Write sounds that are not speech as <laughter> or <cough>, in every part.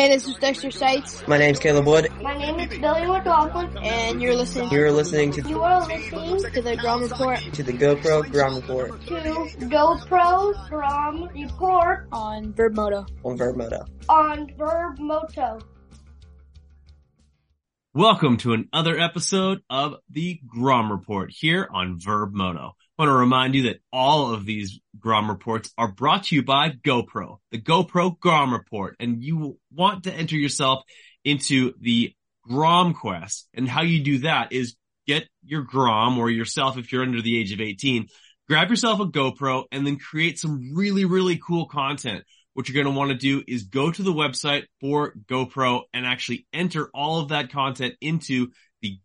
Hey, this is Dexter Seitz. My name's Caleb Wood. My name is Billy McLaughlin. And you're listening You're listening to, You are listening to the Grom Report to the GoPro Grom Report to GoPro Grom Report on Verb Moto. on Verb Moto. on Verb Moto. Welcome to another episode of the Grom Report here on Verb Moto. I want to remind you that all of these Grom reports are brought to you by GoPro, the GoPro Grom Report, and you want to enter yourself into the Grom Quest. And how you do that is get your Grom or yourself if you're under the age of 18, grab yourself a GoPro and then create some really, really cool content. What you're going to want to do is go to the website for GoPro and actually enter all of that content into the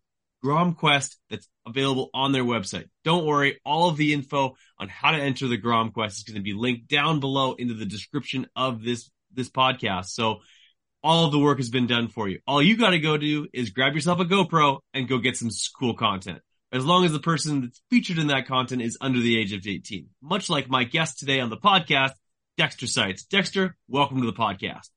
Grom Quest that's available on their website. Don't worry, all of the info on how to enter the Grom Quest is going to be linked down below into the description of this this podcast. So all of the work has been done for you. All you got to go do is grab yourself a GoPro and go get some cool content. As long as the person that's featured in that content is under the age of 18. Much like my guest today on the podcast, Dexter Seitz. Dexter, welcome to the podcast.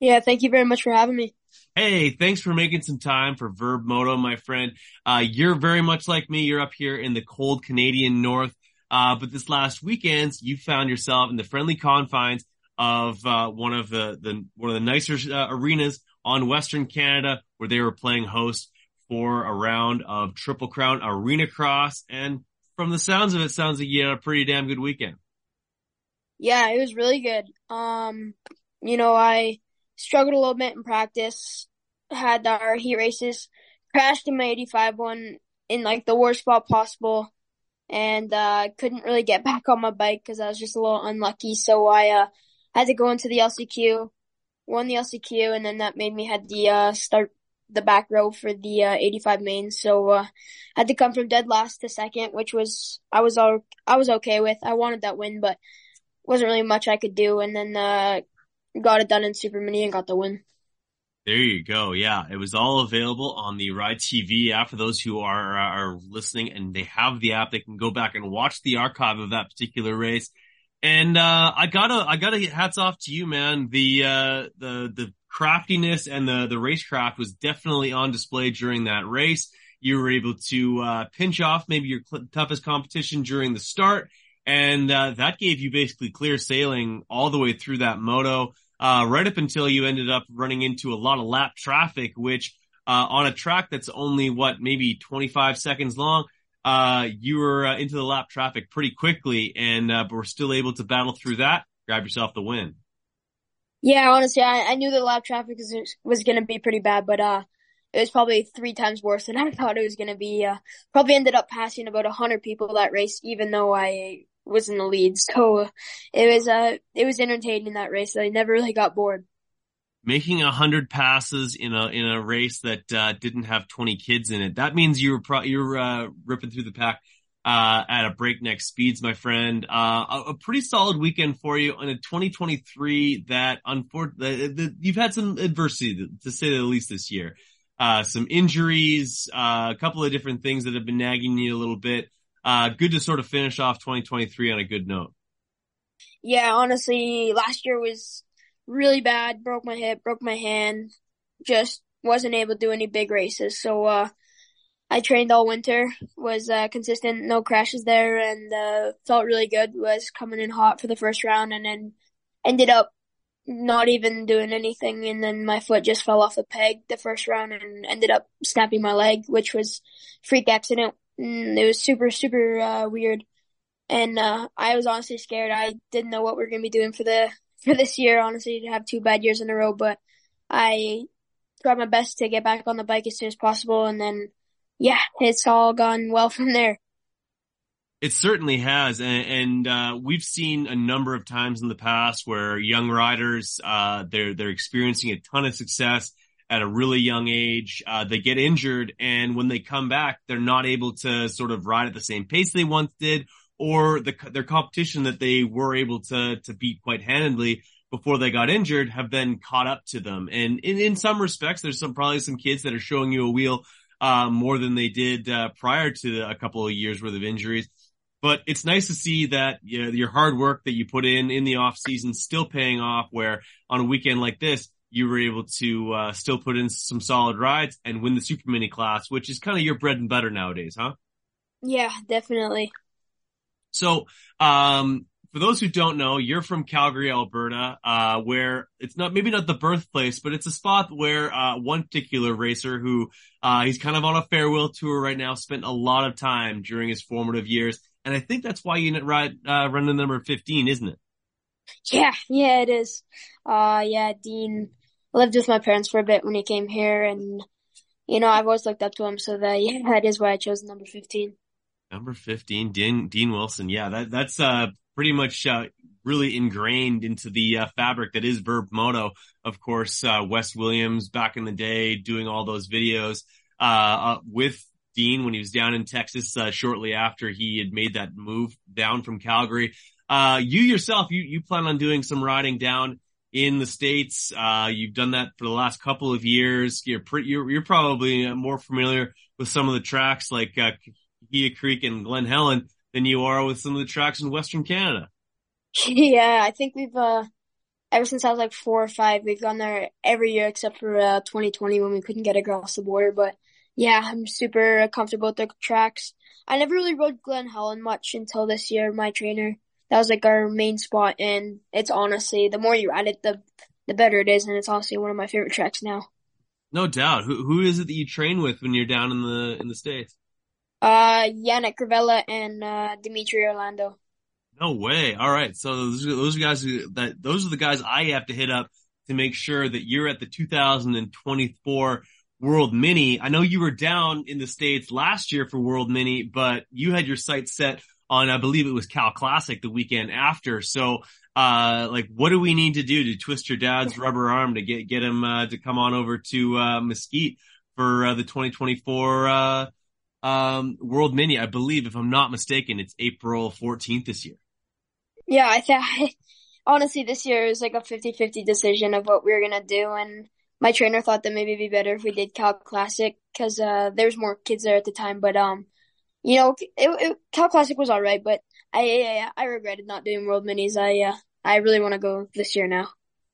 Yeah, thank you very much for having me. Hey, thanks for making some time for Verb Moto, my friend. Uh, you're very much like me. You're up here in the cold Canadian North. Uh, but this last weekend, you found yourself in the friendly confines of, uh, one of the, the, one of the nicer, uh, arenas on Western Canada where they were playing host for a round of Triple Crown Arena Cross. And from the sounds of it, sounds like you had a pretty damn good weekend. Yeah, it was really good. Um, you know, I struggled a little bit in practice, had our heat races, crashed in my 85 one in like the worst spot possible, and uh, couldn't really get <laughs> back on my bike because I was just a little unlucky. So I uh, had to go into the LCQ, won the LCQ, and then that made me had the uh, start the back row for the uh, 85 main. So uh, had to come from dead last to second, which was I was all I was okay with. I wanted that win, but wasn't really much I could do, and then uh, got it done in Super Mini and got the win. There you go. Yeah, it was all available on the Ride TV app for those who are are listening and they have the app. They can go back and watch the archive of that particular race. And uh, I gotta I gotta hats off to you, man. The uh, the the craftiness and the the racecraft was definitely on display during that race. You were able to uh, pinch off maybe your cl- toughest competition during the start, and uh, that gave you basically clear sailing all the way through that moto uh, right up until you ended up running into a lot of lap traffic, which, uh, on a track that's only what, maybe 25 seconds long, uh, you were uh, into the lap traffic pretty quickly and, uh, but were still able to battle through that, grab yourself the win. Yeah, honestly, I, I knew the lap traffic was, was gonna be pretty bad, but uh, it was probably three times worse than I <laughs> thought it was gonna be. Uh, probably ended up passing about a hundred people that race, even though I was in the lead. So it was uh, it was entertaining that race. I never really got bored. Making a hundred passes in a, in a race that, uh, didn't have 20 kids in it. That means you were pro- you're, uh, ripping through the pack, uh, at a breakneck speeds, my friend. Uh, a, a pretty solid weekend for you in a 2023 that unfortunately, you've had some adversity to, to say the least this year. Uh, some injuries, uh, a couple of different things that have been nagging you a little bit. Uh, good to sort of finish off 2023 on a good note. Yeah, honestly, last year was really bad. Broke my hip, broke my hand. Just wasn't able to do any big races. So, uh, I trained all winter, was, uh, consistent, no crashes there, and, uh, felt really good. Was coming in hot for the first round and then ended up not even doing anything. And then my foot just fell off the peg the first round and ended up snapping my leg, which was freak accident. Mm, it was super, super, uh, weird. And, uh, I was honestly scared. I didn't know what we are going to be doing for the, <laughs> for this year, honestly, to have two bad years in a row, but I tried my best to get back on the bike as soon as possible. And then, yeah, it's all gone well <laughs> from there. It certainly has, and, and uh, we've seen a number of times in the past where young riders uh, they're they're experiencing a ton of success at a really young age. Uh, they get injured, and when they come back, they're not able to sort of ride at the same pace they once did, or the their competition that they were able to to beat quite handedly before they got injured have then caught up to them. And in, in some respects, there's some probably some kids that are showing you a wheel uh, more than they did uh, prior to a couple of years worth of injuries. But it's nice to see that you know, your hard work that you put in in the off season still paying off. Where on a weekend like this, you were able to uh, still put in some solid rides and win the super mini class, which is kind of your bread and butter nowadays, huh? Yeah, definitely. So, um, for those who don't know, you're from Calgary, Alberta, uh, where it's not, maybe not the birthplace, but it's a spot where, uh, one particular racer who, uh, he's kind of on a farewell tour right now, spent a lot of time during his formative years. And I think that's why you ride, uh, run the number 15, isn't it? Yeah, yeah, it is. Uh, yeah, Dean lived with my parents for a bit when he came here and, you know, I've always looked up to him. So that, yeah, <laughs> that is why I chose number 15. Number 15, Dean, Dean Wilson. Yeah, that, that's, uh, pretty much, uh, really ingrained into the uh, fabric that is Verb Moto. Of course, uh, Wes Williams back in the day doing all those videos, uh, uh with Dean when he was down in Texas, uh, shortly after he had made that move down from Calgary. Uh, you yourself, you, you plan on doing some riding down in the States. you've done that for the last couple of years. You're pretty, you're, you're probably more familiar with some of the tracks like, Cahuilla Creek and Glen Helen than you are with some of the tracks in Western Canada. <laughs> Yeah, I think we've, uh, ever since I was like four or five, we've gone there every year except for, uh, 2020 when we couldn't get across the border. But yeah, I'm super comfortable with the tracks. I never really rode Glen Helen much until this year. My trainer, that was like our main spot. And it's honestly, the more you ride it, the, the better it is. And it's honestly one of my favorite tracks now. No doubt. Who, who is it that you train with when you're down in the, in the States? Uh, Yannick Gravella and, uh, Dimitri Orlando. No way. All right. So those are, those are guys who, that, those are the guys I have to hit up to make sure that you're at the 2024 World Mini. I know you were down in the States last year for World Mini, but you had your sights set on, I believe it was Cal Classic the weekend after. So, uh, like, what do we need to do to twist your dad's <laughs> rubber arm to get, get him, uh, to come on over to, uh, Mesquite for, uh, the 2024, uh, um, World Mini. I believe, if I'm not mistaken, it's April 14th this year. Yeah, I think <laughs> honestly this year is like a 50-50 decision of what we are gonna do, and my trainer thought that maybe it'd be better if we did Cal Classic because uh, there's more kids there at the time. But um, you know, it, it, Cal Classic was all right, but I I, I regretted not doing World Minis. I uh, I really want to go this year now.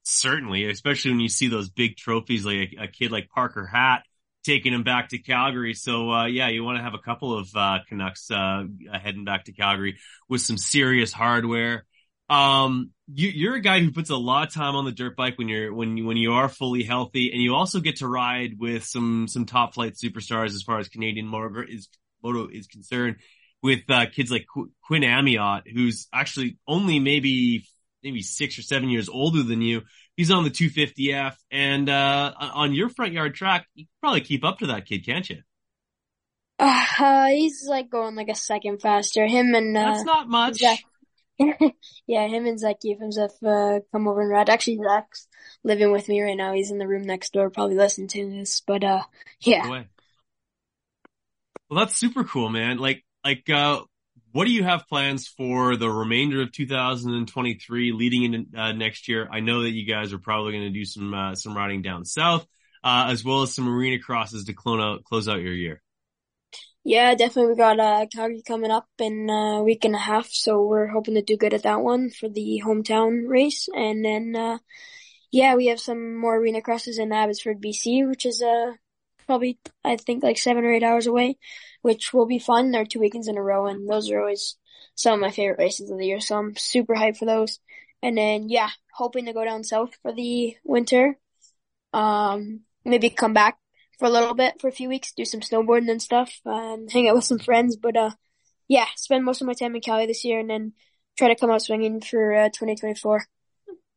Certainly, especially when you see those big trophies like a, a kid like Parker Hatt taking him back to Calgary. So, uh, yeah, you want to have a couple of, uh, Canucks, uh, heading back to Calgary with some serious hardware. Um, you, are a guy who puts a lot of time on the dirt bike when you're, when you, when you are fully healthy and you also get to ride with some, some top flight superstars as far as Canadian motor is, moto is concerned with, uh, kids like Qu- Quinn Amyotte, who's actually only maybe, maybe six or seven years older than you he's on the 250F and, uh, on your front yard track, you can probably keep up to that kid, can't you? Uh, he's like going like a second faster. Him and, uh, That's not much. Zach, <laughs> yeah, him and Zach Yefimov, uh, come over and ride. Actually, Zach's living with me right now. He's in the room next door, probably listening to this, but, uh, yeah. Well, that's super cool, man. Like, like, uh, what do you have plans for the remainder of 2023 leading into uh, next year? I know that you guys are probably going to do some, uh, some riding down south, uh, as well as some arena crosses to out, close out your year. Yeah, definitely. We got, uh, Calgary coming up in a week and a half. So we're hoping to do good at that one for the hometown race. And then, uh, yeah, we have some more arena crosses in Abbotsford, BC, which is, uh, probably, I think like seven or eight hours away which will be fun. There are two weekends in a row, and those are always some of my favorite races of the year. So I'm super hyped for those. And then, yeah, hoping to go down south for the winter. Um, maybe come back for a little bit for a few weeks, do some snowboarding and stuff, and <laughs> hang out with some friends. But, uh, yeah, spend most of my time in Cali this year and then try to come out swinging for, uh, 2024.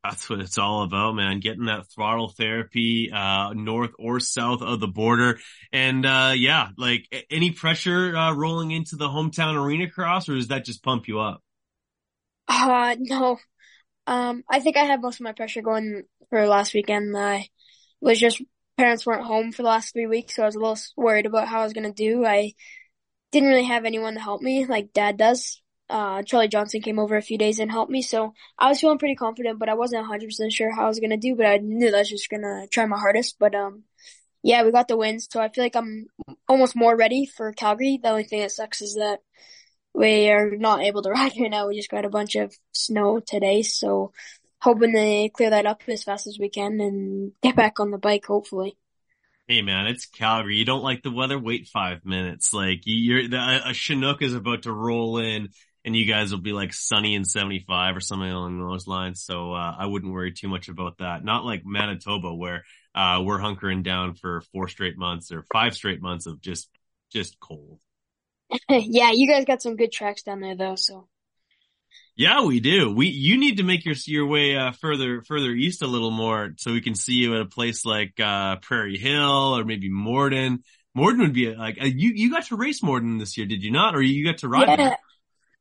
That's what it's all about, man. Getting that throttle therapy, uh, north or south of the border. And, uh, yeah, like any pressure, uh, rolling into the hometown arena cross or does that just pump you up? Uh, no. Um, I think I had most of my pressure going for last weekend. I was just, parents weren't home for the last three weeks, so I was a little worried about how I was going to do. I didn't really have anyone to help me like dad does uh, Charlie Johnson came over a few days and helped me. So I was feeling pretty confident, but I wasn't 100% sure how I was going to do, but I knew that I was just going to try my hardest. But, um, yeah, we got the win. So I feel like I'm almost more ready for Calgary. The only thing that sucks is that we are not able to <laughs> ride right now. We just got a bunch of snow today. So hoping to clear that up as fast as we can and get back on the bike, hopefully. Hey man, it's Calgary. You don't like the weather? Wait five minutes. Like you're the, a Chinook is about to roll in, and you guys will be like sunny and seventy five or something along those lines. So uh, I wouldn't worry too much about that. Not like Manitoba where uh, we're hunkering down for four straight months or five straight months of just just cold. <laughs> yeah, you guys got some good tracks down there though, so. Yeah, we do. We you need to make your your way uh, further further east a little more so we can see you at a place like uh, Prairie Hill or maybe Morden. Morden would be like uh, you you got to race Morden this year, did you not? Or you got to ride? Yeah?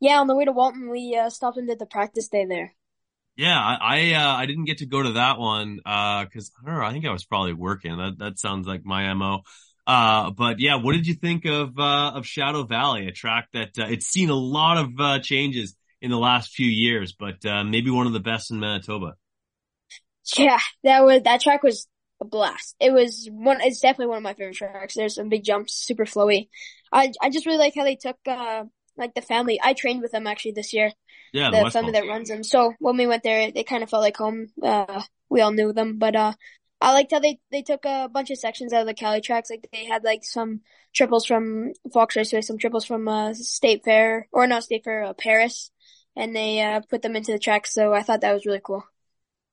Yeah. On the way to Walton, we uh, stopped and did the practice day there. Yeah, I I, uh, I didn't get to go to that one because I don't know. I think I was probably working. That that sounds like my mo. Uh, but yeah, what did you think of uh, of Shadow Valley, a track that uh, it's seen a lot of uh, changes in the last few years, but uh, maybe one of the best in Manitoba. Yeah, that was that track was a blast. It was one. It's definitely one of my favorite tracks. There's some big jumps, super flowy. I I just really like how they took uh like the family. I trained with them actually this year. Yeah, the the family that runs them. So when we went there, they kind of felt like home. Uh, we all knew them, but uh, I liked how they they took a bunch of sections out of the Cali tracks. Like they had like some triples from Fox Raceway, some triples from uh State Fair or not State Fair, uh, Paris, and they uh put them into the tracks. So I thought that was really cool.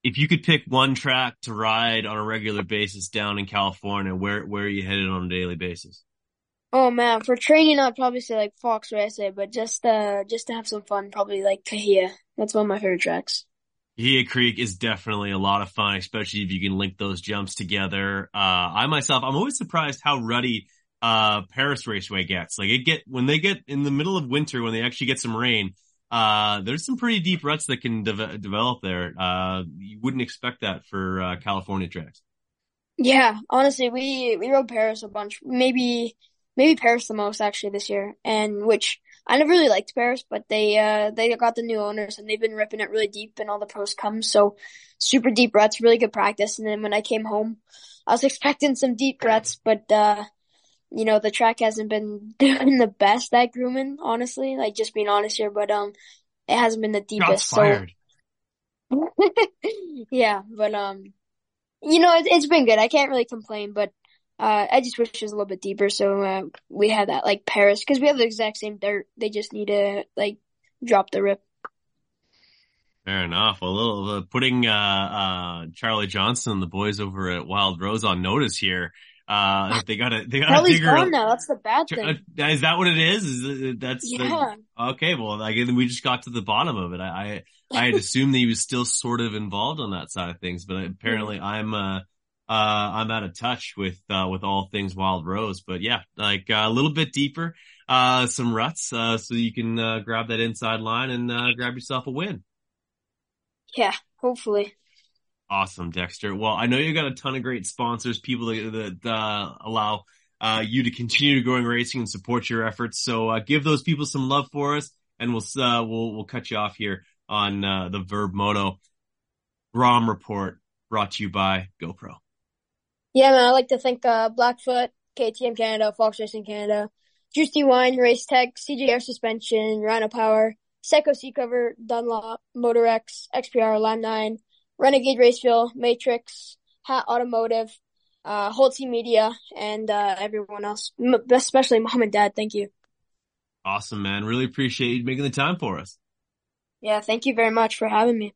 If you could pick one track to ride on a regular basis down in California, where where are you headed on a daily basis? Oh man, for training, I'd probably say like Fox Raceway, but just uh just to have some fun, probably like Cahuilla. That's one of my favorite tracks. Cahuilla Creek is definitely a lot of fun, especially if you can link those jumps together. Uh, I myself, I'm always surprised how ruddy, uh, Paris Raceway gets. Like it get, when they get in the middle of winter, when they actually get some rain, uh, there's some pretty deep ruts that can de- develop there. Uh, you wouldn't expect that for, uh, California tracks. Yeah, honestly, we we rode Paris a bunch. Maybe maybe Paris the most actually this year, and which I never really liked Paris, but they uh they got the new owners and they've been ripping it really deep, and all the pros come. So super deep ruts, really good practice. And then when I came home, I was <laughs> expecting some deep ruts, but uh you know the track hasn't been <laughs> doing the best at grooming, honestly. Like just being honest here, but um it hasn't been the deepest. So fired. <laughs> yeah, but um, you know, it, it's been good. I can't really complain, but uh, I just wish it was a little bit deeper. So uh, we had that like Paris because we have the exact same dirt. They just need to like drop the rip. Fair enough. A little uh, putting uh, uh, Charlie Johnson and the boys over at Wild Rose on notice here. Uh, <laughs> they gotta they gotta Charlie's figure gone now. That's the bad Uh, thing. Is that what it is? Is it, that's the- Yeah. okay? Well, I we just got to the bottom of it. I I, I had <laughs> assumed that he was still sort of involved on that side of things, but apparently I'm uh uh I'm out of touch with uh with all things Wild Rose. But yeah, like uh, a little bit deeper, uh some ruts, uh so you can uh, grab that inside line and uh, grab yourself a win. Yeah, hopefully. Awesome, Dexter. Well, I know you got a ton of great sponsors, people that, that uh, allow uh, you to continue growing racing and support your efforts. So uh, give those people some love for us, and we'll uh, we'll we'll cut you off here on uh, the Verb Moto Grom Report, brought to you by GoPro. Yeah, man. I'd like to thank uh, Blackfoot, KTM Canada, Fox Racing Canada, Juicy Wine, Race Tech, CJR Suspension, Rhino Power, Seco Sea Cover, Dunlop, Motorex, XPR, Lime 9, Renegade Race Fuel, Matrix, Hat Automotive, uh, Holtzy Media, and uh, everyone else, M- especially mom and dad. Thank you. Awesome, man. Really appreciate you making the time for us. Yeah, thank you very much for having me.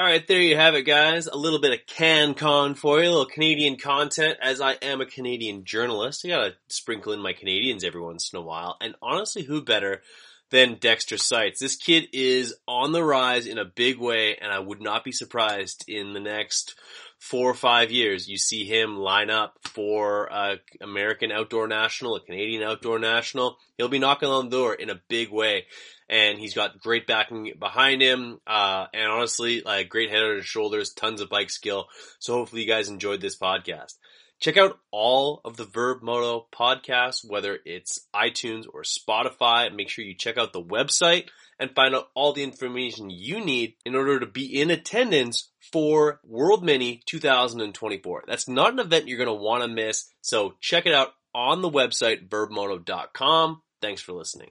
All right, there you have it, guys. A little bit of CanCon for you, a little Canadian content. As I am a Canadian journalist, I gotta sprinkle in my Canadians every once in a while. And honestly, who better than Dexter Seitz? This kid is on the rise in a big way, and I would not be surprised in the next four or five years you see him line up for a American Outdoor National, a Canadian Outdoor National. He'll be knocking on the door in a big way and he's got great backing behind him. Uh, and honestly, like great head on his shoulders, tons of bike skill. So hopefully you guys enjoyed this podcast. Check out all of the Verb Moto podcasts, whether it's iTunes or Spotify. Make sure you check out the website and find out all the information you need in order to be in attendance for World Mini 2024. That's not an event you're going to want to miss. So check it out on the website, verbmoto.com. Thanks for listening.